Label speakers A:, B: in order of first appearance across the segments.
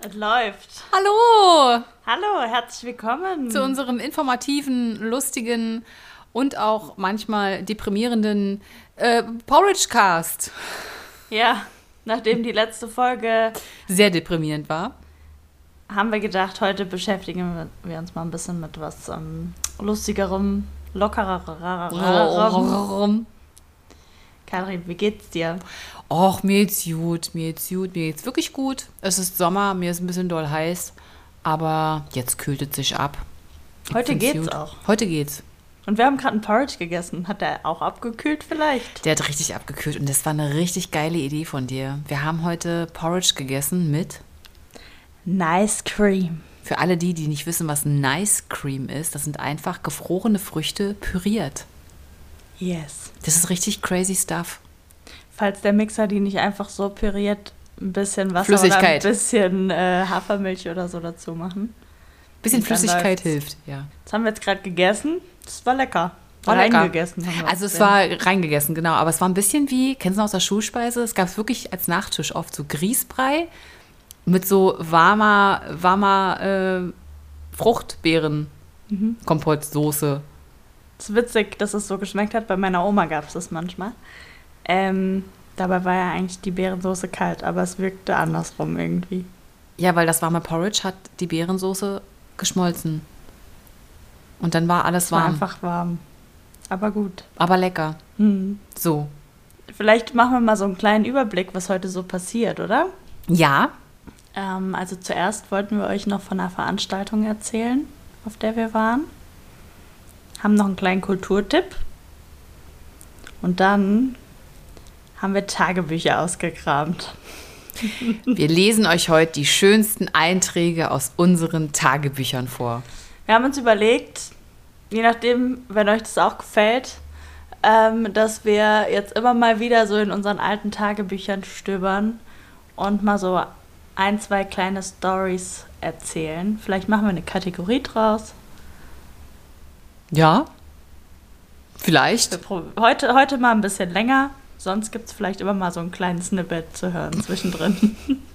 A: Es läuft.
B: Hallo
A: Hallo, herzlich willkommen.
B: zu unserem informativen, lustigen und auch manchmal deprimierenden äh, Porridge Cast.
A: ja, nachdem die letzte Folge
B: Sehr deprimierend war.
A: haben wir gedacht, heute beschäftigen wir uns mal ein bisschen mit was ähm, lustigerem, lockererem. Karin, wie geht's dir?
B: Och, mir geht's gut, mir geht's gut, mir geht's wirklich gut. Es ist Sommer, mir ist ein bisschen doll heiß, aber jetzt kühlt es sich ab. Ich
A: Heute geht's
B: gut.
A: auch.
B: Heute geht's.
A: Und wir haben gerade einen Porridge gegessen. Hat der auch abgekühlt vielleicht?
B: Der hat richtig abgekühlt und das war eine richtig geile Idee von dir. Wir haben heute Porridge gegessen mit
A: Nice Cream.
B: Für alle die, die nicht wissen, was Nice Cream ist, das sind einfach gefrorene Früchte püriert.
A: Yes.
B: Das ist richtig crazy stuff.
A: Falls der Mixer die nicht einfach so püriert, ein bisschen Wasser
B: Flüssigkeit.
A: oder ein bisschen äh, Hafermilch oder so dazu machen.
B: Bisschen
A: Und dann
B: Flüssigkeit hilft, ja.
A: Das haben wir jetzt gerade gegessen. Das war lecker.
B: War lecker.
A: Reingegessen haben wir
B: Also es
A: denn.
B: war reingegessen, genau. Aber es war ein bisschen wie, kennst du aus der Schulspeise? Es gab es wirklich als Nachtisch oft so Grießbrei mit so warmer, warmer äh, Fruchtbeeren.
A: Mhm.
B: Kompottsoße.
A: Es ist witzig, dass es so geschmeckt hat. Bei meiner Oma gab es das manchmal. Ähm, dabei war ja eigentlich die Beerensoße kalt, aber es wirkte andersrum irgendwie.
B: Ja, weil das warme Porridge hat die Beerensoße geschmolzen. Und dann war alles
A: Es war
B: warm.
A: einfach warm. Aber gut.
B: aber lecker.
A: Hm.
B: So.
A: Vielleicht machen wir mal so einen kleinen Überblick, was heute so passiert, oder?
B: Ja,
A: Ähm, also zuerst wollten wir euch noch von einer Veranstaltung erzählen, auf der wir waren. Haben noch einen kleinen Kulturtipp. Und dann haben wir Tagebücher ausgekramt.
B: wir lesen euch heute die schönsten Einträge aus unseren Tagebüchern vor.
A: Wir haben uns überlegt, je nachdem, wenn euch das auch gefällt, ähm, dass wir jetzt immer mal wieder so in unseren alten Tagebüchern stöbern und mal so ein, zwei kleine Stories erzählen. Vielleicht machen wir eine Kategorie draus.
B: Ja? Vielleicht.
A: Heute, heute mal ein bisschen länger, sonst gibt es vielleicht immer mal so einen kleinen Snippet zu hören zwischendrin.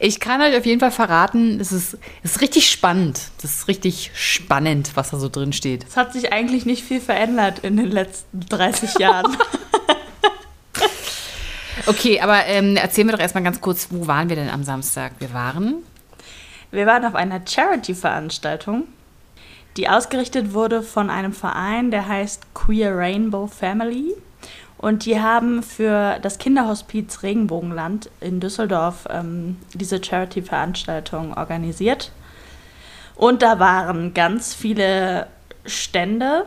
B: Ich kann euch auf jeden Fall verraten, es ist, es ist richtig spannend. Das ist richtig spannend, was da so drin steht.
A: Es hat sich eigentlich nicht viel verändert in den letzten 30 Jahren.
B: Okay, aber ähm, erzählen wir doch erstmal ganz kurz, wo waren wir denn am Samstag? Wir waren.
A: Wir waren auf einer Charity-Veranstaltung, die ausgerichtet wurde von einem Verein, der heißt Queer Rainbow Family. Und die haben für das Kinderhospiz Regenbogenland in Düsseldorf ähm, diese Charity-Veranstaltung organisiert. Und da waren ganz viele Stände,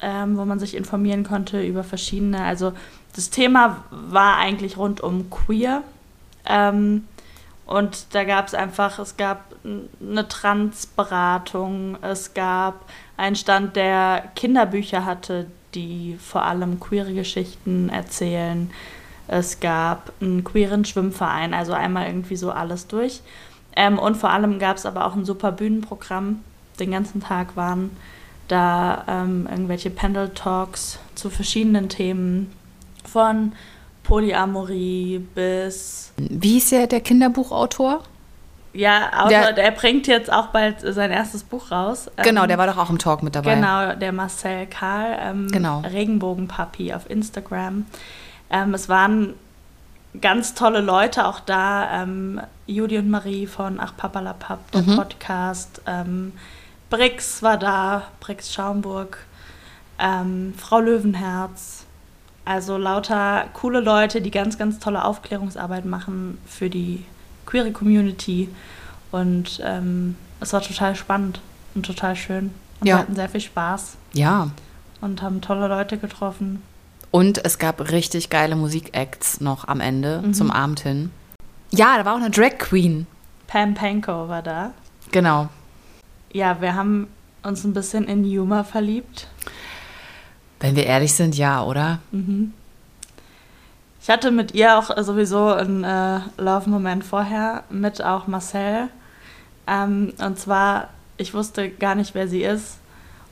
A: ähm, wo man sich informieren konnte über verschiedene. Also das Thema war eigentlich rund um queer. Ähm, und da gab es einfach, es gab eine Transberatung, es gab einen Stand, der Kinderbücher hatte, die vor allem queere Geschichten erzählen. Es gab einen queeren Schwimmverein, also einmal irgendwie so alles durch. Ähm, und vor allem gab es aber auch ein super Bühnenprogramm. Den ganzen Tag waren da ähm, irgendwelche Panel-Talks zu verschiedenen Themen. Von Polyamorie bis
B: Wie hieß der, der Kinderbuchautor?
A: ja, Autor,
B: Der-
A: der, bringt jetzt auch bald sein erstes Buch raus.
B: Genau,
A: Ähm,
B: der war doch auch im Talk mit dabei.
A: Genau, der Marcel Karl, ähm,
B: Genau.
A: Regenbogenpapi auf Instagram. Ähm, es waren ganz tolle Leute auch da. Ähm, Judy und Marie von Ach Papalapap, der
B: Mhm.
A: Podcast. Ähm, Brix war da, Brix Schaumburg. Ähm, Frau Löwenherz. Also lauter coole Leute, die ganz, ganz tolle Aufklärungsarbeit machen für die queere Community. Und ähm, es war total spannend und total schön. Und
B: Ja.
A: wir hatten sehr viel Spaß
B: Ja.
A: und haben tolle Leute getroffen.
B: Und es gab richtig geile Musikacts noch am Ende
A: Mhm.
B: zum Abend hin. Ja, da war auch eine Drag Queen.
A: Pam Panko war da.
B: Genau.
A: Ja, wir haben uns ein bisschen in Yuma verliebt.
B: Wenn wir ehrlich sind, ja, oder?
A: Mhm. Ich hatte mit ihr auch sowieso einen äh, Love-Moment vorher, mit auch Marcel. Ähm, und zwar, ich wusste gar nicht, wer sie ist.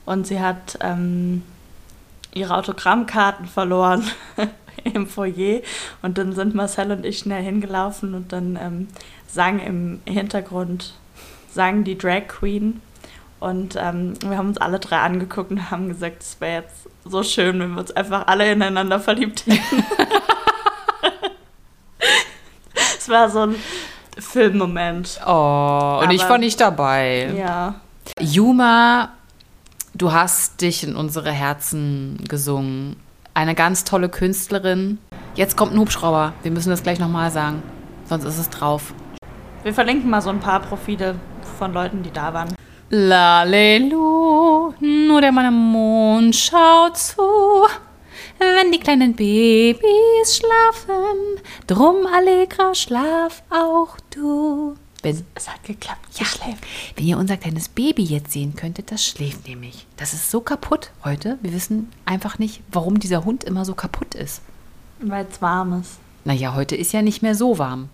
A: Und sie hat ähm, ihre Autogrammkarten verloren im Foyer und dann sind Marcel und ich schnell hingelaufen und dann ähm, sang im Hintergrund, sang die Drag Queen und ähm, wir haben uns alle drei angeguckt und haben gesagt, es wäre jetzt so schön, wenn wir uns einfach alle ineinander verliebt hätten. Es war so ein Filmmoment.
B: Oh, und ich
A: Aber-
B: war nicht dabei.
A: Ja.
B: Juma, du hast dich in unsere Herzen gesungen. Eine ganz tolle Künstlerin. Jetzt kommt ein Hubschrauber. Wir müssen das gleich nochmal sagen. Sonst ist es drauf.
A: Wir verlinken mal so ein paar Profile von Leuten, die da waren.
B: Lalelu, nur der Mann am Mond schaut zu, wenn die kleinen Babys schlafen. Drum, Allegra, schlaf auch du. Wenn,
A: Es hat geklappt.
B: ja, wenn ihr unser kleines Baby jetzt sehen könntet, das schläft nämlich. Das ist so kaputt heute. Wir wissen einfach nicht, warum dieser Hund immer so kaputt ist.
A: Weil es warm ist.
B: Naja, heute ist ja nicht mehr so warm.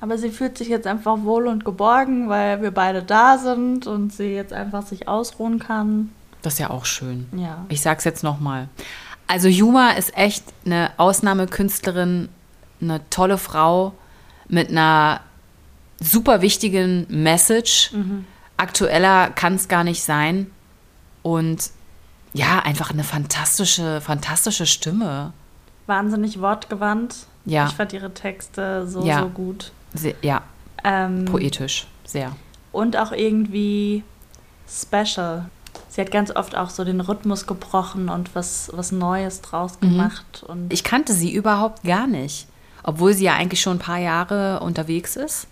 A: Aber sie fühlt sich jetzt einfach wohl und geborgen, weil wir beide da sind und sie jetzt einfach sich ausruhen kann.
B: Das ist ja auch schön.
A: Ja.
B: Ich sag's jetzt nochmal. Also Juma ist echt eine Ausnahmekünstlerin, eine tolle Frau mit einer super wichtigen Message. Aktueller kann es gar nicht sein. Und ja, einfach eine fantastische, fantastische Stimme.
A: Wahnsinnig wortgewandt.
B: Ja.
A: Ich fand ihre Texte so,
B: Ja.
A: so gut.
B: Sehr, ja,
A: Ähm,
B: poetisch, sehr.
A: und auch irgendwie special. Sie hat ganz oft auch so den Rhythmus gebrochen und was, was Neues draus gemacht. Und
B: Ich kannte sie überhaupt gar nicht. Obwohl sie ja eigentlich schon ein paar Jahre unterwegs ist.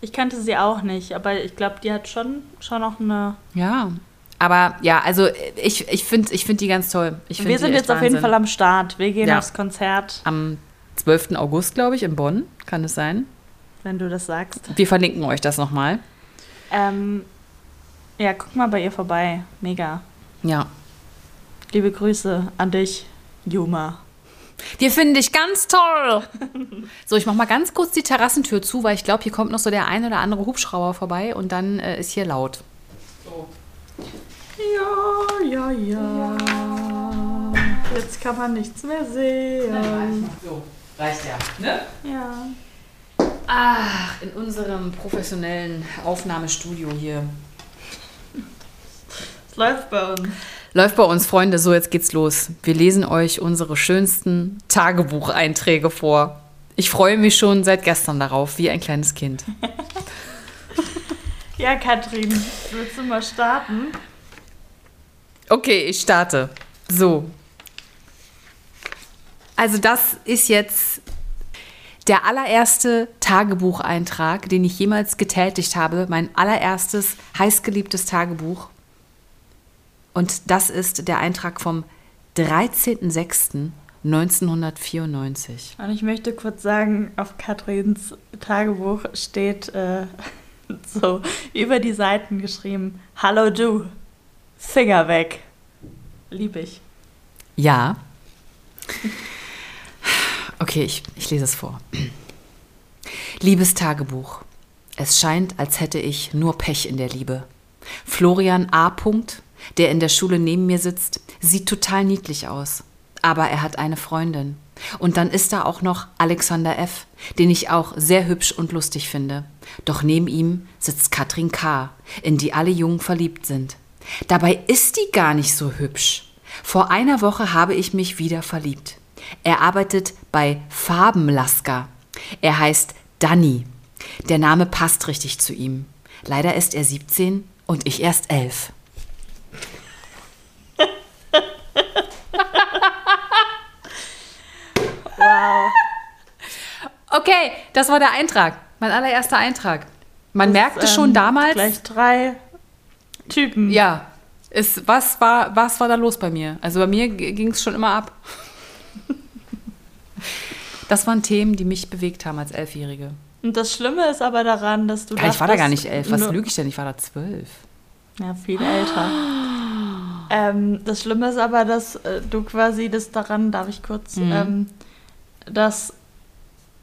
A: ich kannte sie auch nicht, aber ich glaube, die hat schon, schon auch eine.
B: Ja. Aber ja, also ich, ich finde ich find die ganz toll. Ich
A: Wir sind jetzt auf jeden. Fall am Start. Wir gehen
B: Ja.
A: aufs Konzert,
B: am 12. August, glaube ich, in Bonn. Kann es sein?
A: Wenn du das sagst.
B: Wir verlinken euch das nochmal.
A: Ähm, ja, guck mal bei ihr vorbei. Mega.
B: Ja.
A: Liebe Grüße an dich, Juma.
B: Wir finden dich ganz toll. So, ich mach mal ganz kurz die Terrassentür zu, weil ich glaube, hier kommt noch so der ein oder andere Hubschrauber vorbei und dann äh, ist hier laut.
A: Ja, ja, ja. Jetzt kann man nichts mehr sehen.
B: So, reicht ja. Ne?
A: Ja.
B: Ach, in unserem professionellen Aufnahmestudio hier.
A: Es läuft bei uns.
B: Läuft bei uns, Freunde. So, jetzt geht's los. Wir lesen euch unsere schönsten Tagebucheinträge vor. Ich freue mich schon seit gestern darauf, wie ein kleines Kind.
A: Ja, Katrin, willst du mal starten?
B: Okay, ich starte. So. Also das ist jetzt der allererste Tagebucheintrag, den ich jemals getätigt habe. Mein allererstes heißgeliebtes Tagebuch. Und das ist der Eintrag vom 13.06.1994.
A: Und ich möchte kurz sagen, auf Katrins Tagebuch steht äh, so über die Seiten geschrieben: Hallo du, Finger weg. Lieb ich.
B: Ja. Okay, ich, ich lese es vor. Liebes Tagebuch. Es scheint, als hätte ich nur Pech in der Liebe. Florian A. Punkt, der in der Schule neben mir sitzt, sieht total niedlich aus. Aber er hat eine Freundin. Und dann ist da auch noch Alexander F., den ich auch sehr hübsch und lustig finde. Doch neben ihm sitzt Katrin K., in die alle Jungen verliebt sind. Dabei ist die gar nicht so hübsch. Vor einer Woche habe ich mich wieder verliebt. Er arbeitet bei Farbenlasker. Er heißt Danny. Der Name passt richtig zu ihm. Leider ist er 17 und ich erst 11.
A: Wow.
B: Okay, das war der Eintrag. Mein allererster Eintrag. Man merkte
A: Das,
B: schon
A: ähm,
B: damals.
A: Gleich drei Typen.
B: Ja, es, was, war, was war da los bei mir? Also bei mir ging es schon immer ab. Das waren Themen, die mich bewegt haben als Elfjährige.
A: Und das Schlimme ist aber daran, dass du.
B: Ja, ich war da gar
A: dachtest,
B: nicht elf. Was lüge ich denn? Ich war da zwölf.
A: Ja, viel älter. Ähm, das Schlimme ist aber, dass äh, du quasi das daran, darf ich kurz,
B: Mhm.
A: ähm, dass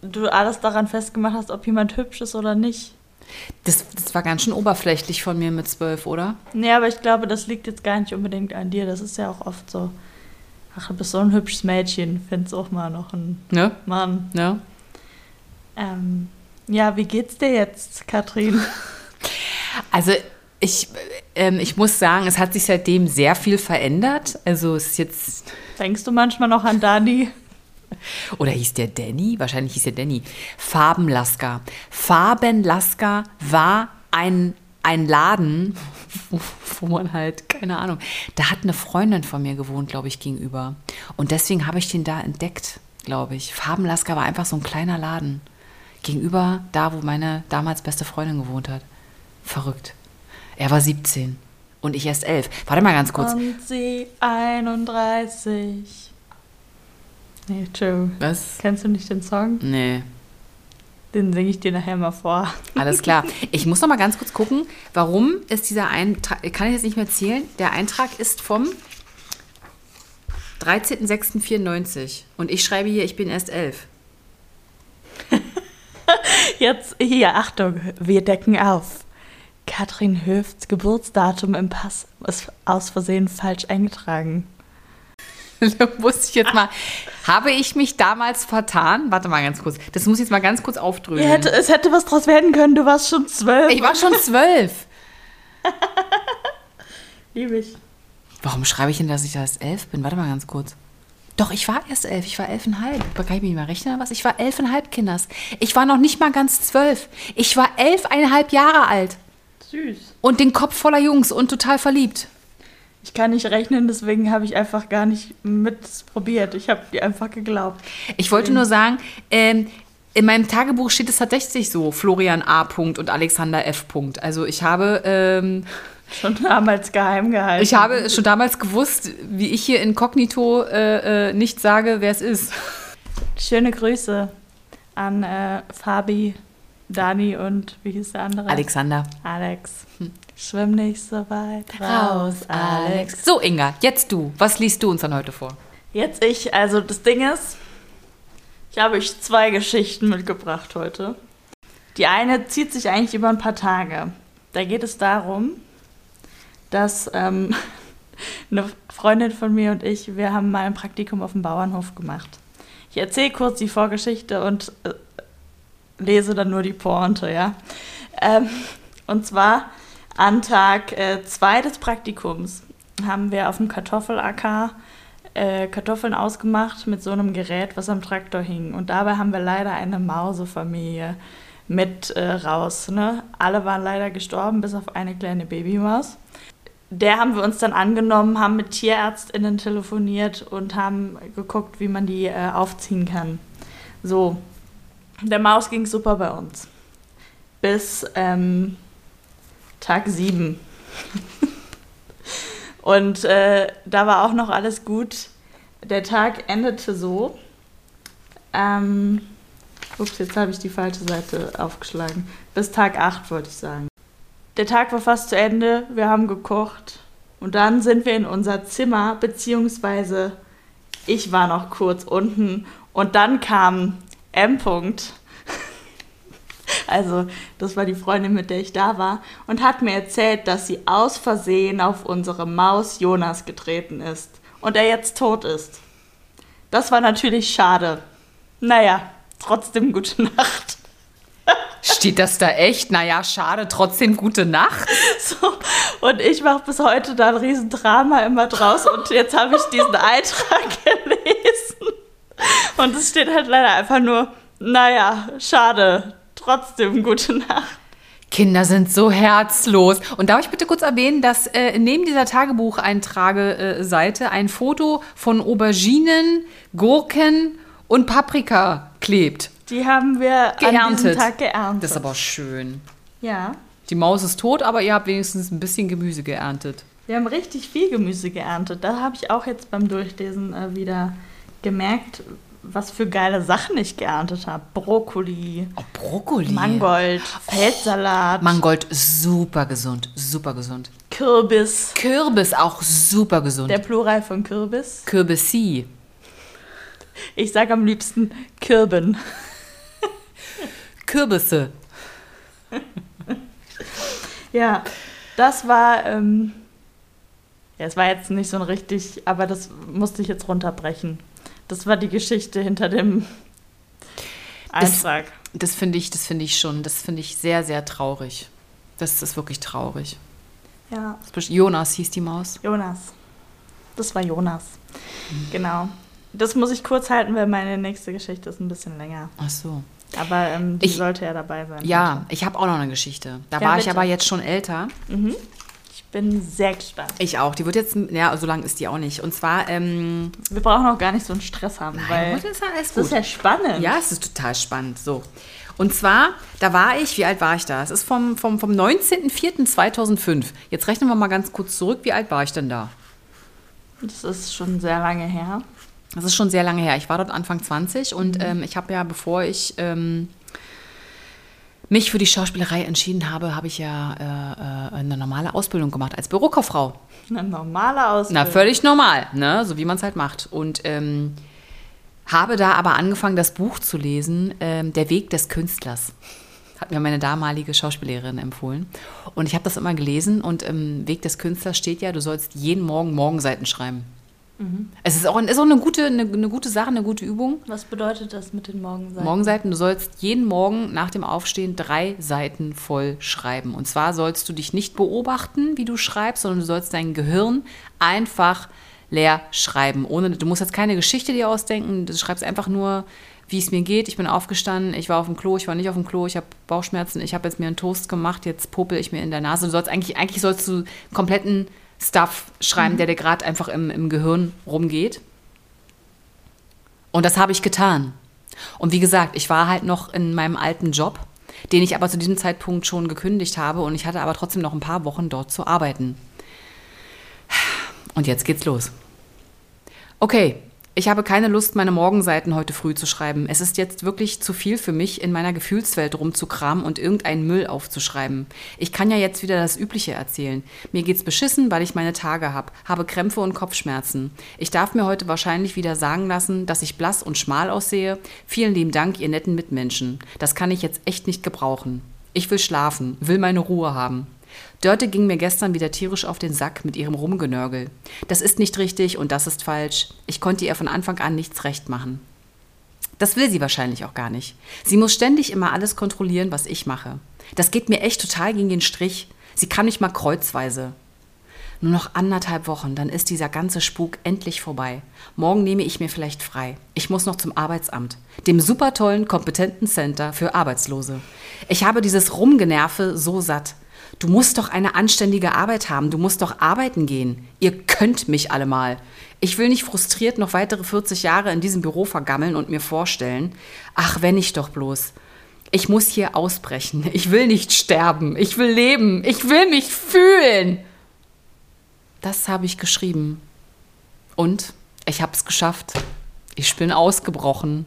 A: du alles daran festgemacht hast, ob jemand hübsch ist oder nicht.
B: Das, das war ganz schön oberflächlich von mir mit zwölf, oder?
A: Nee, aber ich glaube, das liegt jetzt gar nicht unbedingt an dir. Das ist ja auch oft so. Ach, du bist so ein hübsches Mädchen. Find's auch mal noch ein
B: Ne?
A: Mann.
B: Ne?
A: Ähm, ja, wie geht's dir jetzt, Katrin?
B: Also ich, ähm, ich muss sagen, es hat sich seitdem sehr viel verändert. Also es ist jetzt,
A: Denkst du manchmal noch an Dani?
B: oder hieß der Danny? Wahrscheinlich hieß der Danny. Farbenlasker. Farbenlasker war ein, ein Laden, wo, wo man halt, keine Ahnung, da hat eine Freundin von mir gewohnt, glaube ich, gegenüber. Und deswegen habe ich den da entdeckt, glaube ich. Farbenlasker war einfach so ein kleiner Laden. Gegenüber da, wo meine damals beste Freundin gewohnt hat. Verrückt. Er war 17 und ich erst 11. Warte mal ganz kurz.
A: Und sie 31. Nee, Joe.
B: Was?
A: Kennst du nicht den Song?
B: Nee.
A: Den singe ich dir nachher mal vor.
B: Alles klar. Ich muss noch mal ganz kurz gucken, warum ist dieser Eintrag, kann ich jetzt nicht mehr zählen, der Eintrag ist vom 13.06.94 und ich schreibe hier, ich bin erst 11.
A: Jetzt hier, Achtung, wir decken auf. Katrin Höfts Geburtsdatum im Pass ist aus Versehen falsch eingetragen.
B: Da muss ich jetzt mal, habe ich mich damals vertan? Warte mal ganz kurz, das muss ich jetzt mal ganz kurz aufdröseln.
A: Hätte, es hätte was draus werden können, du warst schon zwölf.
B: Ich war schon 12.
A: Liebe ich.
B: Warum schreibe ich denn, dass ich erst 11 bin? Warte mal ganz kurz. Doch, ich war erst elf. Ich war elfeinhalb. Kann ich mich mal rechnen oder was? Ich war elfeinhalb, Kinders. Ich war noch nicht mal ganz zwölf. Ich war elfeinhalb Jahre alt.
A: Süß.
B: Und den Kopf voller Jungs und total verliebt.
A: Ich kann nicht rechnen, deswegen habe ich einfach gar nicht mit probiert. Ich habe dir einfach geglaubt.
B: Ich wollte nur sagen, ähm, in meinem Tagebuch steht es tatsächlich so, Florian A. Punkt und Alexander F. Punkt. Also ich habe, ähm,
A: Schon damals geheim gehalten.
B: ich habe schon damals gewusst, wie ich hier inkognito äh, äh, nicht sage, wer es ist.
A: Schöne Grüße an äh, Fabi, Dani und wie hieß der andere?
B: Alexander.
A: Alex. Schwimm nicht so weit raus, Alex.
B: So, Inga, jetzt du. Was liest du uns dann heute vor?
A: Jetzt ich, also das Ding ist, ich habe euch zwei Geschichten mitgebracht heute. Die eine zieht sich eigentlich über ein paar Tage. Da geht es darum, dass ähm, eine Freundin von mir und ich, wir haben mal ein Praktikum auf dem Bauernhof gemacht. Ich erzähle kurz die Vorgeschichte und äh, lese dann nur die Pointe, ja. Ähm, und zwar an Tag 2 des Praktikums haben wir auf dem Kartoffelacker äh, Kartoffeln ausgemacht mit so einem Gerät, was am Traktor hing. Und dabei haben wir leider eine Mausefamilie mit äh, raus. Ne? Alle waren leider gestorben, bis auf eine kleine Babymaus. Der haben wir uns dann angenommen, haben mit TierärztInnen telefoniert und haben geguckt, wie man die äh, aufziehen kann. So, der Maus ging super bei uns. Bis ähm, Tag 7. Und äh, da war auch noch alles gut. Der Tag endete so. Ähm, ups, jetzt habe ich die falsche Seite aufgeschlagen. Bis Tag 8 wollte ich sagen. Der Tag war fast zu Ende. Wir haben gekocht. Und dann sind wir in unser Zimmer, beziehungsweise ich war noch kurz unten. Und dann kam M. -Punkt. Also, das war die Freundin, mit der ich da war, und hat mir erzählt, dass sie aus Versehen auf unsere Maus Jonas getreten ist und er jetzt tot ist. Das war natürlich schade. Naja, trotzdem gute Nacht.
B: Steht das da echt? Naja, schade, trotzdem gute Nacht.
A: So, und ich mache bis heute da ein Riesendrama immer draus und jetzt habe ich diesen Eintrag gelesen. Und es steht halt leider einfach nur, naja, schade, trotzdem gute Nacht.
B: Kinder sind so herzlos. Und darf ich bitte kurz erwähnen, dass äh, neben dieser Tagebucheintrage-Seite äh, ein Foto von Auberginen, Gurken und Paprika klebt.
A: Die haben wir an diesem
B: Geerntet.
A: Tag geerntet.
B: Das ist aber schön.
A: ja,
B: Die Maus ist tot, aber ihr habt wenigstens ein bisschen Gemüse geerntet.
A: wir haben richtig viel Gemüse geerntet. Da habe ich auch jetzt beim Durchlesen äh, wieder gemerkt, was für geile Sachen ich geerntet habe. Brokkoli,
B: Oh, Brokkoli.
A: Mangold, Feldsalat,
B: Mangold, super gesund, super gesund.
A: Kürbis.
B: Kürbis, auch super gesund.
A: Der Plural von Kürbis.
B: Kürbissi.
A: Ich sage am liebsten Kirben.
B: Kürbisse.
A: Ja, das war ähm, Ja, es war jetzt nicht so ein richtig, aber das musste ich jetzt runterbrechen. Das war die Geschichte hinter dem Eintrag.
B: Das, das finde ich, das finde ich schon, das finde ich sehr, sehr traurig. Das ist wirklich traurig.
A: ja,
B: Jonas hieß die Maus.
A: Jonas. Das war Jonas. Genau. Das muss ich kurz halten, weil meine nächste Geschichte ist ein bisschen länger.
B: Ach so.
A: Aber ähm, die
B: Ich-
A: sollte ja dabei sein.
B: Ja, ich habe auch noch eine Geschichte. Da
A: Ja,
B: war ich
A: bitte.
B: aber jetzt schon älter.
A: Mhm. Ich bin sehr gespannt.
B: Ich auch. Die wird jetzt, ja, so lang ist die auch nicht. Und zwar, ähm,
A: Wir brauchen auch gar nicht so einen Stress haben, weil
B: heute ist ja alles
A: das ist ja spannend.
B: Ja, es ist total spannend. So. Und zwar, da war ich, wie alt war ich da? Es ist vom, vom, vom 19.04.2005. Jetzt rechnen wir mal ganz kurz zurück. Wie alt war ich denn da?
A: Das ist schon sehr lange her.
B: Das ist schon sehr lange her. Ich war dort Anfang 20 und ähm, ich habe ja, bevor ich ähm, mich für die Schauspielerei entschieden habe, habe ich ja äh, äh, eine normale Ausbildung gemacht als Bürokauffrau.
A: Eine normale Ausbildung.
B: Na, völlig normal, ne? so wie man es halt macht. Und ähm, habe da aber angefangen, das Buch zu lesen, ähm, Der Weg des Künstlers. Hat mir meine damalige Schauspiellehrerin empfohlen. Und ich habe das immer gelesen und im Weg des Künstlers steht ja, du sollst jeden Morgen Morgenseiten schreiben. Es ist auch, ist auch eine, gute, eine, eine gute Sache, eine gute Übung.
A: Was bedeutet das mit den Morgenseiten?
B: Morgenseiten, du sollst jeden Morgen nach dem Aufstehen drei Seiten voll schreiben. Und zwar sollst du dich nicht beobachten, wie du schreibst, sondern du sollst dein Gehirn einfach leer schreiben. Ohne, du musst jetzt keine Geschichte dir ausdenken, du schreibst einfach nur, wie es mir geht. Ich bin aufgestanden, ich war auf dem Klo, ich war nicht auf dem Klo, ich habe Bauchschmerzen, ich habe jetzt mir einen Toast gemacht, jetzt popel ich mir in der Nase. Du sollst eigentlich, eigentlich sollst du kompletten Stuff schreiben, der dir gerade einfach im, im Gehirn rumgeht. Und das habe ich getan. Und wie gesagt, ich war halt noch in meinem alten Job, den ich aber zu diesem Zeitpunkt schon gekündigt habe und ich hatte aber trotzdem noch ein paar Wochen dort zu arbeiten. Und jetzt geht's los. Okay, ich habe keine Lust, meine Morgenseiten heute früh zu schreiben. Es ist jetzt wirklich zu viel für mich, in meiner Gefühlswelt rumzukramen und irgendeinen Müll aufzuschreiben. Ich kann ja jetzt wieder das Übliche erzählen. Mir geht's beschissen, weil ich meine Tage habe, habe Krämpfe und Kopfschmerzen. Ich darf mir heute wahrscheinlich wieder sagen lassen, dass ich blass und schmal aussehe. Vielen lieben Dank, ihr netten Mitmenschen. Das kann ich jetzt echt nicht gebrauchen. Ich will schlafen, will meine Ruhe haben. Dörte ging mir gestern wieder tierisch auf den Sack mit ihrem Rumgenörgel. Das ist nicht richtig und das ist falsch. Ich konnte ihr von Anfang an nichts recht machen. Das will sie wahrscheinlich auch gar nicht. Sie muss ständig immer alles kontrollieren, was ich mache. Das geht mir echt total gegen den Strich. Sie kann nicht mal kreuzweise. Nur noch anderthalb Wochen, dann ist dieser ganze Spuk endlich vorbei. Morgen nehme ich mir vielleicht frei. Ich muss noch zum Arbeitsamt, dem super tollen, kompetenten Center für Arbeitslose. Ich habe dieses Rumgenerve so satt. Du musst doch eine anständige Arbeit haben, du musst doch arbeiten gehen. Ihr könnt mich alle mal. Ich will nicht frustriert noch weitere 40 Jahre in diesem Büro vergammeln und mir vorstellen, ach, wenn ich doch bloß. Ich muss hier ausbrechen. Ich will nicht sterben. Ich will leben. Ich will mich fühlen. Das habe ich geschrieben. Und ich habe es geschafft. Ich bin ausgebrochen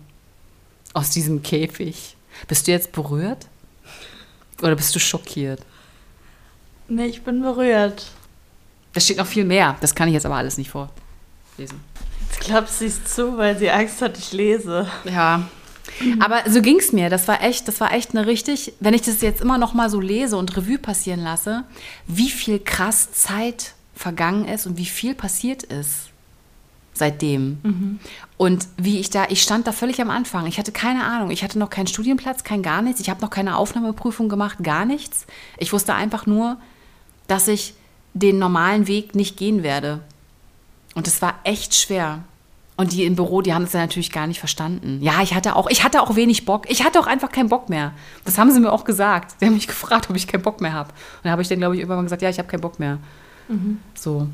B: aus diesem Käfig. Bist du jetzt berührt? Oder bist du schockiert?
A: Nee, ich bin berührt.
B: Da steht noch viel mehr. Das kann ich jetzt aber alles nicht vorlesen.
A: Jetzt klappt sie es zu, weil sie Angst hat, ich lese.
B: Ja. Aber so ging es mir. Das war echt, das war echt eine richtig, wenn ich das jetzt immer noch mal so lese und Revue passieren lasse, wie viel krass Zeit vergangen ist und wie viel passiert ist seitdem. Und wie ich da, ich stand da völlig am Anfang. Ich hatte keine Ahnung. Ich hatte noch keinen Studienplatz, kein gar nichts. Ich habe noch keine Aufnahmeprüfung gemacht, gar nichts. Ich wusste einfach nur, dass ich den normalen Weg nicht gehen werde. Und es war echt schwer. Und die im Büro, die haben es ja natürlich gar nicht verstanden. Ja, ich hatte auch, ich hatte auch wenig Bock. Ich hatte auch einfach keinen Bock mehr. Das haben sie mir auch gesagt. Sie haben mich gefragt, ob ich keinen Bock mehr habe. Und da habe ich dann, glaube ich, irgendwann gesagt, ja, ich habe keinen Bock mehr. So.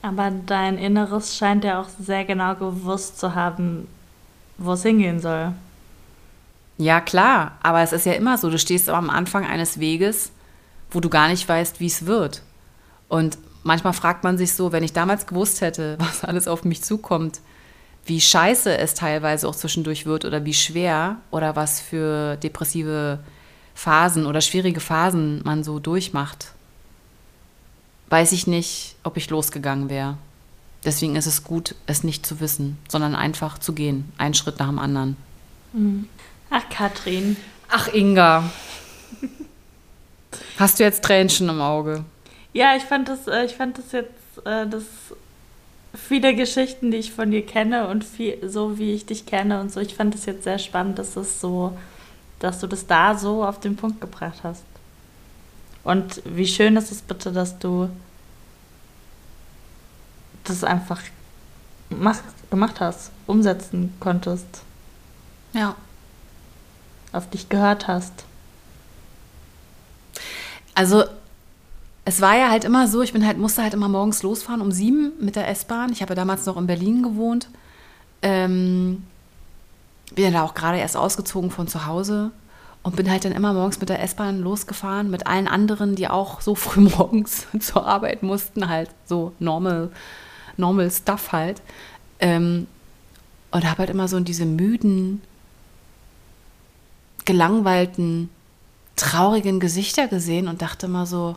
A: Aber dein Inneres scheint ja auch sehr genau gewusst zu haben, wo es hingehen soll.
B: Ja, klar, aber es ist ja immer so, du stehst am Anfang eines Weges, wo du gar nicht weißt, wie es wird. Und manchmal fragt man sich so, wenn ich damals gewusst hätte, was alles auf mich zukommt, wie scheiße es teilweise auch zwischendurch wird oder wie schwer oder was für depressive Phasen oder schwierige Phasen man so durchmacht, weiß ich nicht, ob ich losgegangen wäre. Deswegen ist es gut, es nicht zu wissen, sondern einfach zu gehen, einen Schritt nach dem anderen.
A: Ach, Katrin.
B: Ach, Inga. Hast du jetzt Tränchen im Auge?
A: Ja, ich fand das, äh, ich fand das jetzt äh, das viele Geschichten, die ich von dir kenne und viel, so wie ich dich kenne und so. Ich fand es jetzt sehr spannend, dass es so, dass du das da so auf den Punkt gebracht hast. Und wie schön ist es bitte, dass du das einfach mach, gemacht hast, umsetzen konntest.
B: Ja.
A: Auf dich gehört hast.
B: Also es war ja halt immer so, ich bin halt, musste halt immer morgens losfahren um sieben mit der S-Bahn. Ich habe ja damals noch in Berlin gewohnt. Ähm, bin ja da auch gerade erst ausgezogen von zu Hause und bin halt dann immer morgens mit der S-Bahn losgefahren mit allen anderen, die auch so früh morgens zur Arbeit mussten, halt so normal, normal Stuff halt. Ähm, und habe halt immer so in diese müden, gelangweilten, traurigen Gesichter gesehen und dachte immer so,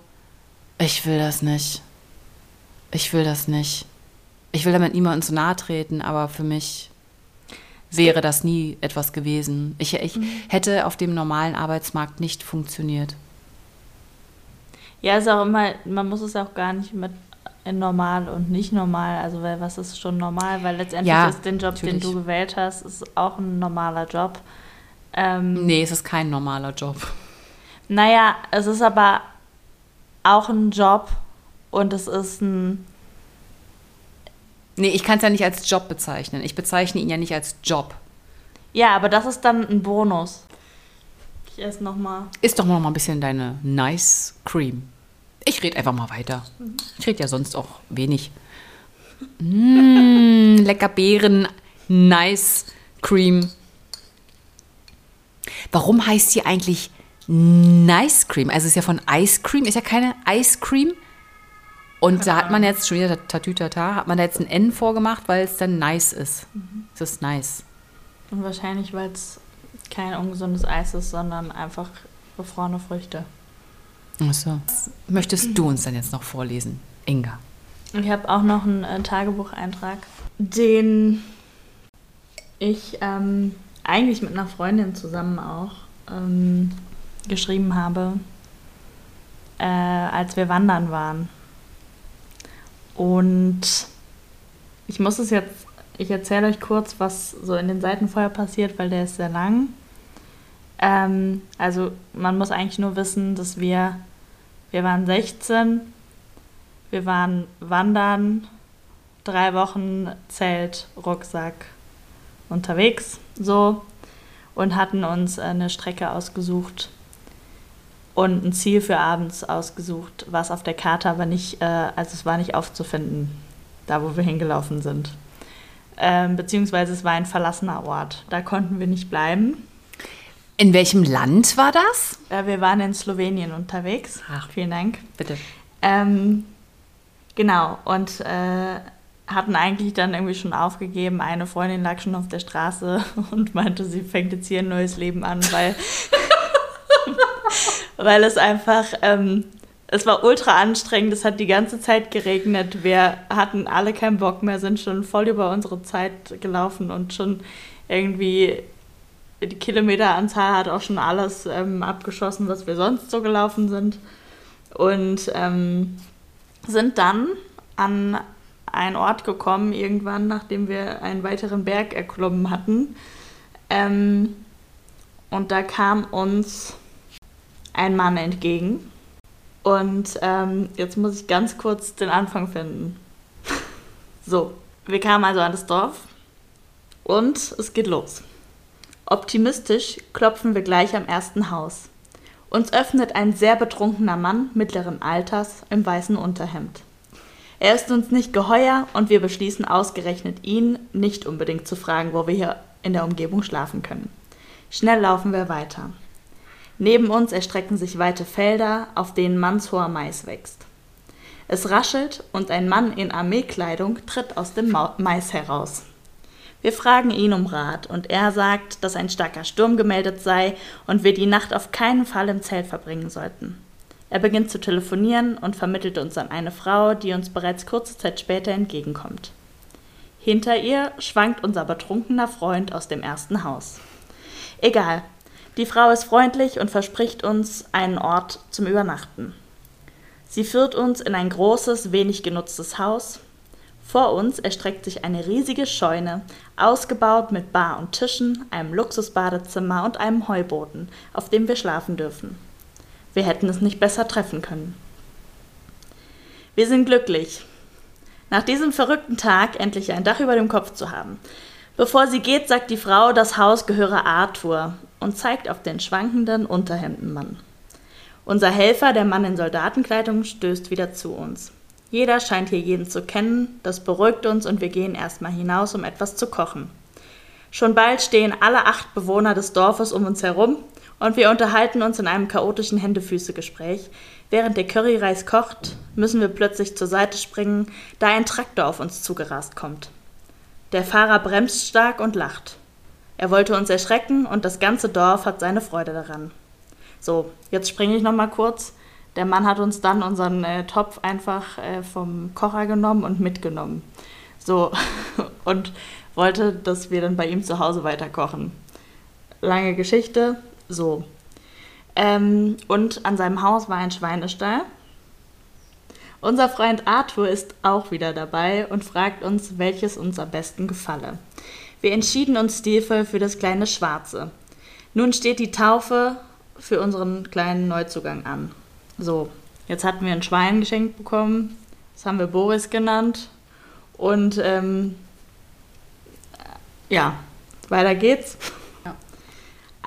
B: ich will das nicht. Ich will das nicht. Ich will damit niemandem zu nahe treten, aber für mich wäre das nie etwas gewesen. Ich, ich mhm. hätte auf dem normalen Arbeitsmarkt nicht funktioniert.
A: Ja, ist auch immer, man muss es auch gar nicht mit normal und nicht normal, also weil was ist schon normal, weil letztendlich ja, ist den Job, natürlich. den du gewählt hast, ist auch ein normaler Job.
B: Ähm, nee, es ist kein normaler Job.
A: Naja, es ist aber auch ein Job und es ist ein.
B: Nee, ich kann es ja nicht als Job bezeichnen. Ich bezeichne ihn ja nicht als Job.
A: Ja, aber das ist dann ein Bonus. Ich esse nochmal.
B: Isst doch noch mal ein bisschen deine Nice Cream. Ich rede einfach mal weiter. Ich rede ja sonst auch wenig. Mmh, lecker Beeren, Nice Cream. Warum heißt sie eigentlich Nice Cream. Also es ist ja von Ice Cream, ist ja keine Ice Cream. Und da hat man jetzt schon wieder Tatütata, hat man da jetzt ein N vorgemacht, weil es dann nice ist. Mhm. Es ist nice.
A: Und wahrscheinlich, weil es kein ungesundes Eis ist, sondern einfach gefrorene Früchte.
B: Achso. Was möchtest du uns dann jetzt noch vorlesen, Inga?
A: Ich habe auch noch einen äh, Tagebucheintrag, den ich ähm, eigentlich mit einer Freundin zusammen auch ähm, geschrieben habe, äh, als wir wandern waren. Und ich muss es jetzt, ich erzähle euch kurz, was so in den Seiten vorher passiert, weil der ist sehr lang. Ähm, also man muss eigentlich nur wissen, dass wir, wir waren 16, wir waren wandern, drei Wochen Zelt, Rucksack unterwegs, so und hatten uns eine Strecke ausgesucht, und ein Ziel für abends ausgesucht, was auf der Karte aber nicht, äh, also es war nicht aufzufinden, da wo wir hingelaufen sind. Ähm, beziehungsweise es war ein verlassener Ort. Da konnten wir nicht bleiben.
B: In welchem Land war das?
A: Äh, wir waren in Slowenien unterwegs.
B: Ach,
A: vielen Dank.
B: Bitte.
A: Ähm, genau, und äh, hatten eigentlich dann irgendwie schon aufgegeben. Eine Freundin lag schon auf der Straße und meinte, sie fängt jetzt hier ein neues Leben an, weil weil es einfach, ähm, es war ultra anstrengend, es hat die ganze Zeit geregnet, wir hatten alle keinen Bock mehr, sind schon voll über unsere Zeit gelaufen und schon irgendwie die Kilometeranzahl hat auch schon alles ähm, abgeschossen, was wir sonst so gelaufen sind. Und ähm, sind dann an einen Ort gekommen, irgendwann, nachdem wir einen weiteren Berg erklommen hatten. Ähm, und da kam uns ein Mann entgegen. Und ähm, jetzt muss ich ganz kurz den Anfang finden. so, wir kamen also an das Dorf und es geht los. Optimistisch klopfen wir gleich am ersten Haus. Uns öffnet ein sehr betrunkener Mann mittleren Alters im weißen Unterhemd. Er ist uns nicht geheuer und wir beschließen ausgerechnet ihn nicht unbedingt zu fragen, wo wir hier in der Umgebung schlafen können. Schnell laufen wir weiter. Neben uns erstrecken sich weite Felder, auf denen mannshoher Mais wächst. Es raschelt und ein Mann in Armeekleidung tritt aus dem Mais heraus. Wir fragen ihn um Rat und er sagt, dass ein starker Sturm gemeldet sei und wir die Nacht auf keinen Fall im Zelt verbringen sollten. Er beginnt zu telefonieren und vermittelt uns an eine Frau, die uns bereits kurze Zeit später entgegenkommt. Hinter ihr schwankt unser betrunkener Freund aus dem ersten Haus. Egal, die Frau ist freundlich und verspricht uns einen Ort zum Übernachten. Sie führt uns in ein großes, wenig genutztes Haus. Vor uns erstreckt sich eine riesige Scheune, ausgebaut mit Bar und Tischen, einem Luxusbadezimmer und einem Heuboden, auf dem wir schlafen dürfen. Wir hätten es nicht besser treffen können. Wir sind glücklich, nach diesem verrückten Tag endlich ein Dach über dem Kopf zu haben. Bevor sie geht, sagt die Frau, das Haus gehöre Arthur und zeigt auf den schwankenden Unterhemdenmann. Unser Helfer, der Mann in Soldatenkleidung, stößt wieder zu uns. Jeder scheint hier jeden zu kennen, das beruhigt uns und wir gehen erstmal hinaus, um etwas zu kochen. Schon bald stehen alle acht Bewohner des Dorfes um uns herum und wir unterhalten uns in einem chaotischen Händefüße-Gespräch. Während der Curryreis kocht, müssen wir plötzlich zur Seite springen, da ein Traktor auf uns zugerast kommt. Der Fahrer bremst stark und lacht. Er wollte uns erschrecken und das ganze Dorf hat seine Freude daran. So, jetzt springe ich noch mal kurz. Der Mann hat uns dann unseren äh, Topf einfach äh, vom Kocher genommen und mitgenommen. So, und wollte, dass wir dann bei ihm zu Hause weiter kochen. Lange Geschichte, so. Ähm, und an seinem Haus war ein Schweinestall. Unser Freund Arthur ist auch wieder dabei und fragt uns, welches uns am besten gefalle. Wir entschieden uns stilvoll für das kleine Schwarze. Nun steht die Taufe für unseren kleinen Neuzugang an. So, jetzt hatten wir ein Schwein geschenkt bekommen. Das haben wir Boris genannt. Und ähm, ja, weiter geht's.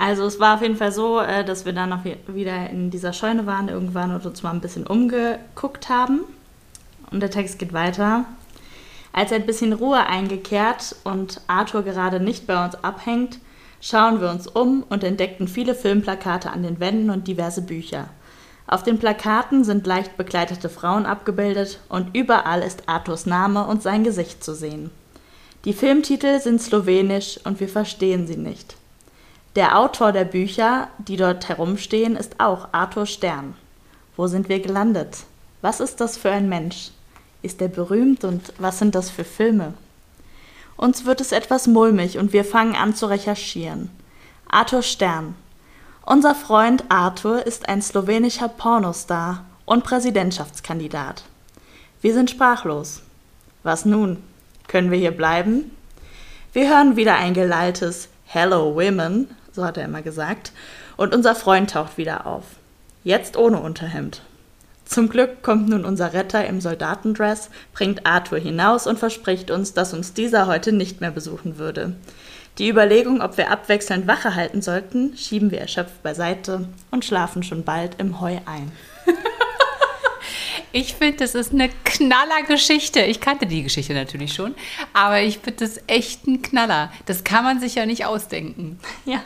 A: Also es war auf jeden Fall so, äh, dass wir dann noch wieder in dieser Scheune waren irgendwann und uns mal ein bisschen umgeguckt haben. Und der Text geht weiter. Als ein bisschen Ruhe eingekehrt und Arthur gerade nicht bei uns abhängt, schauen wir uns um und entdeckten viele Filmplakate an den Wänden und diverse Bücher. Auf den Plakaten sind leicht bekleidete Frauen abgebildet und überall ist Arthurs Name und sein Gesicht zu sehen. Die Filmtitel sind slowenisch und wir verstehen sie nicht. Der Autor der Bücher, die dort herumstehen, ist auch Arthur Stern. Wo sind wir gelandet? Was ist das für ein Mensch? Ist er berühmt und was sind das für Filme? Uns wird es etwas mulmig und wir fangen an zu recherchieren. Arthur Stern. Unser Freund Arthur ist ein slowenischer Pornostar und Präsidentschaftskandidat. Wir sind sprachlos. Was nun? Können wir hier bleiben? Wir hören wieder ein gelalltes Hello Women, so hat er immer gesagt, und unser Freund taucht wieder auf. Jetzt ohne Unterhemd. Zum Glück kommt nun unser Retter im Soldatendress, bringt Arthur hinaus und verspricht uns, dass uns dieser heute nicht mehr besuchen würde. Die Überlegung, ob wir abwechselnd Wache halten sollten, schieben wir erschöpft beiseite und schlafen schon bald im Heu ein.
B: Ich finde, das ist eine knaller Geschichte. Ich kannte die Geschichte natürlich schon, aber ich finde das echt ein Knaller. Das kann man sich ja nicht ausdenken.
A: Ja.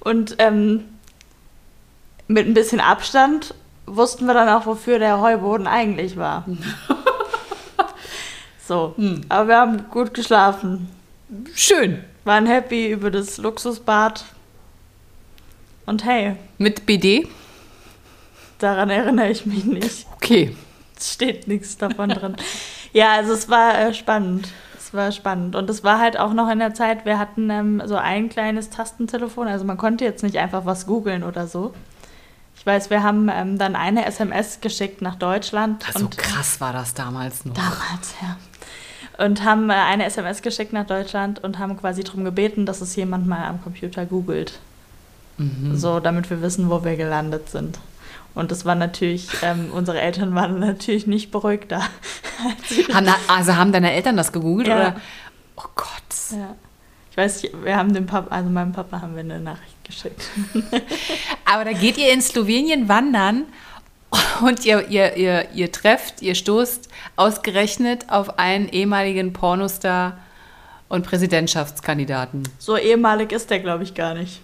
A: Und ähm, mit ein bisschen Abstand wussten wir dann auch, wofür der Heuboden eigentlich war. so, hm. aber wir haben gut geschlafen.
B: Schön.
A: Waren happy über das Luxusbad. Und hey.
B: Mit BD?
A: Daran erinnere ich mich nicht.
B: Okay.
A: Es steht nichts davon drin. Ja, also es war äh, spannend. Es war spannend. Und es war halt auch noch in der Zeit, wir hatten ähm, so ein kleines Tastentelefon. Also man konnte jetzt nicht einfach was googeln oder so. Ich weiß, wir haben ähm, dann eine SMS geschickt nach Deutschland.
B: So und, krass war das damals noch.
A: Damals, ja. Und haben äh, eine SMS geschickt nach Deutschland und haben quasi darum gebeten, dass es jemand mal am Computer googelt. Mhm. So, damit wir wissen, wo wir gelandet sind. Und das war natürlich, ähm, unsere Eltern waren natürlich nicht beruhigt da.
B: also haben deine Eltern das gegoogelt ja. oder? Oh Gott.
A: Ja. Ich weiß, wir haben dem Papa, also meinem Papa haben wir eine Nachricht geschickt.
B: Aber da geht ihr in Slowenien wandern und ihr, ihr, ihr, ihr trefft, ihr stoßt ausgerechnet auf einen ehemaligen Pornostar und Präsidentschaftskandidaten.
A: So ehemalig ist der, glaube ich, gar nicht.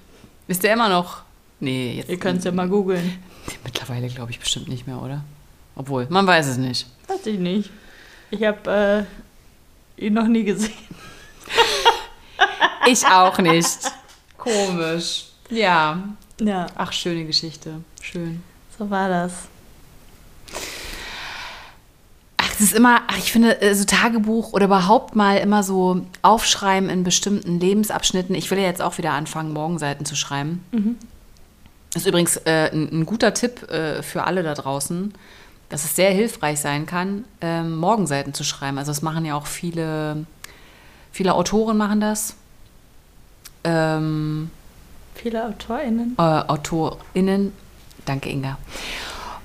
B: Ist der immer noch? Nee,
A: jetzt. Ihr könnt es ja mal googeln.
B: Mittlerweile glaube ich bestimmt nicht mehr, oder? Obwohl, man weiß es nicht.
A: Weiß ich nicht. Ich habe äh, ihn noch nie gesehen.
B: ich auch nicht. Komisch. Ja.
A: Ja.
B: Ach, schöne Geschichte. Schön.
A: So war das.
B: Ach, das ist immer, ach, ich finde, äh, so Tagebuch oder überhaupt mal immer so aufschreiben in bestimmten Lebensabschnitten. Ich will ja jetzt auch wieder anfangen, Morgenseiten zu schreiben. Mhm. Das ist übrigens äh, ein, ein, guter Tipp äh, für alle da draußen. dass es sehr hilfreich sein kann, ähm, Morgenseiten zu schreiben. Also das machen ja auch viele, viele Autoren machen das. Ähm,
A: Viele AutorInnen.
B: äh, AutorInnen. Danke, Inga.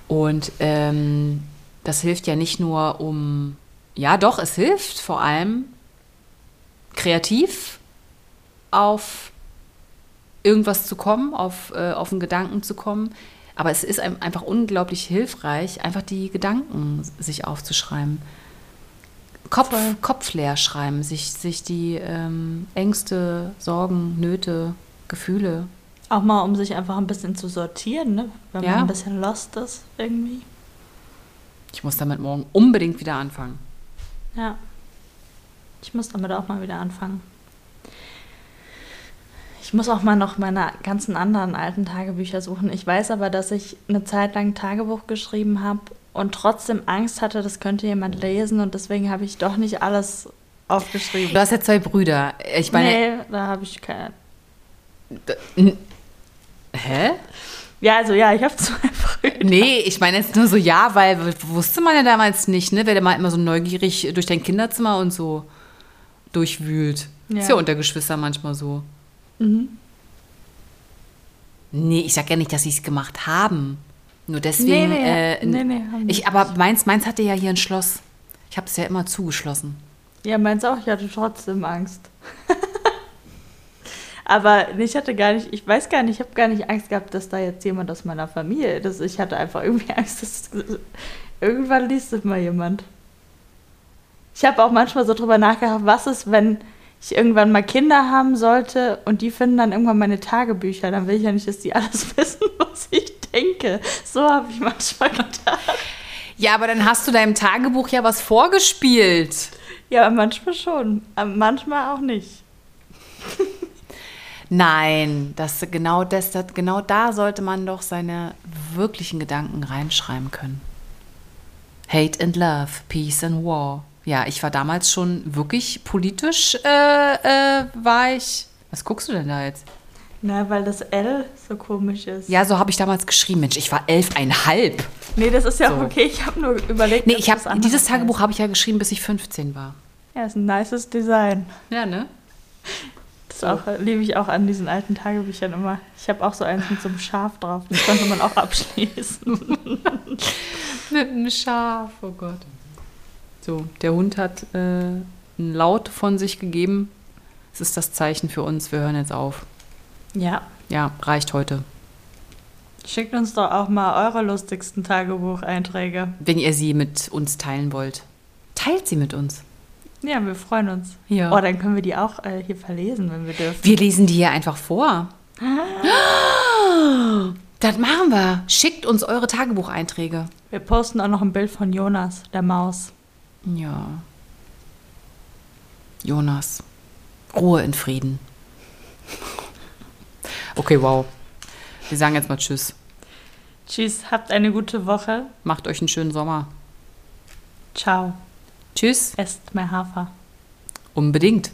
B: Und ähm, das hilft ja nicht nur um, ja doch, es hilft vor allem kreativ auf irgendwas zu kommen, auf, äh, auf einen Gedanken zu kommen. Aber es ist einfach unglaublich hilfreich, einfach die Gedanken sich aufzuschreiben. Kopf,
A: Voll.
B: Kopf leer schreiben, sich, sich die ähm, Ängste, Sorgen, Nöte, Gefühle
A: Auch mal, um sich einfach ein bisschen zu sortieren, ne? wenn
B: Ja.
A: man ein bisschen lost ist irgendwie.
B: Ich muss damit morgen unbedingt wieder anfangen.
A: Ja. Ich muss damit auch mal wieder anfangen. Ich muss auch mal noch meine ganzen anderen alten Tagebücher suchen. Ich weiß aber, dass ich eine Zeit lang Tagebuch geschrieben habe und trotzdem Angst hatte, das könnte jemand lesen und deswegen habe ich doch nicht alles aufgeschrieben.
B: Du hast ja zwei Brüder. Ich meine,
A: nee, da habe ich keine.
B: Hä?
A: Ja, also ja, ich habe zwei Brüder.
B: Nee, ich meine jetzt nur so ja, weil wusste man ja damals nicht, ne? Wer da mal immer so neugierig durch dein Kinderzimmer und so durchwühlt.
A: Ja.
B: Ist ja unter Geschwistern manchmal so.
A: Mhm.
B: Nee, ich sag ja nicht, dass sie es gemacht haben. Nur deswegen.
A: Nee, nee,
B: äh,
A: nee, nee,
B: ich, aber meins, meins hatte ja hier ein Schloss. Ich habe es ja immer zugeschlossen.
A: Ja, meins auch. Ich hatte trotzdem Angst. Aber ich hatte gar nicht, ich weiß gar nicht, ich habe gar nicht Angst gehabt, dass da jetzt jemand aus meiner Familie ist. Ich hatte einfach irgendwie Angst, dass irgendwann liest es mal jemand. Ich habe auch manchmal so drüber nachgedacht, was ist, wenn ich irgendwann mal Kinder haben sollte und die finden dann irgendwann meine Tagebücher. Dann will ich ja nicht, dass die alles wissen, was ich denke. So habe ich manchmal gedacht.
B: Ja, aber dann hast du deinem Tagebuch ja was vorgespielt.
A: Ja, manchmal schon. Manchmal auch nicht.
B: Nein, das genau das, das genau da sollte man doch seine wirklichen Gedanken reinschreiben können. Hate and Love, Peace and War. Ja, ich war damals schon wirklich politisch, äh, äh, war ich. Was guckst du denn da jetzt?
A: Na, weil das L so komisch ist.
B: Ja, so habe ich damals geschrieben. Mensch, ich war elfeinhalb.
A: Nee, das ist ja
B: So.
A: auch okay. Ich habe nur überlegt.
B: Nee, ich
A: anders
B: dieses Tagebuch habe ich ja geschrieben, bis ich 15 war.
A: Ja, ist ein nices Design.
B: Ja, ne?
A: Das auch, liebe ich auch an diesen alten Tagebüchern immer. Ich habe auch so eins mit so einem Schaf drauf. Das konnte man auch abschließen.
B: Mit einem Schaf, oh Gott. So, der Hund hat äh, einen Laut von sich gegeben. Es ist das Zeichen für uns, wir hören jetzt auf.
A: ja.
B: Ja, reicht heute.
A: Schickt uns doch auch mal eure lustigsten Tagebucheinträge.
B: Wenn ihr sie mit uns teilen wollt. Teilt sie mit uns.
A: Ja, wir freuen uns.
B: Ja.
A: Oh, dann können wir die auch äh, hier verlesen, wenn wir dürfen.
B: Wir lesen die hier einfach vor. Das machen wir. Schickt uns eure Tagebucheinträge.
A: Wir posten auch noch ein Bild von Jonas, der Maus.
B: Ja. Jonas. Ruhe in Frieden. Okay, wow. Wir sagen jetzt mal Tschüss.
A: Tschüss, habt eine gute Woche.
B: Macht euch einen schönen Sommer.
A: Ciao.
B: Tschüss.
A: Esst mehr Hafer.
B: Unbedingt.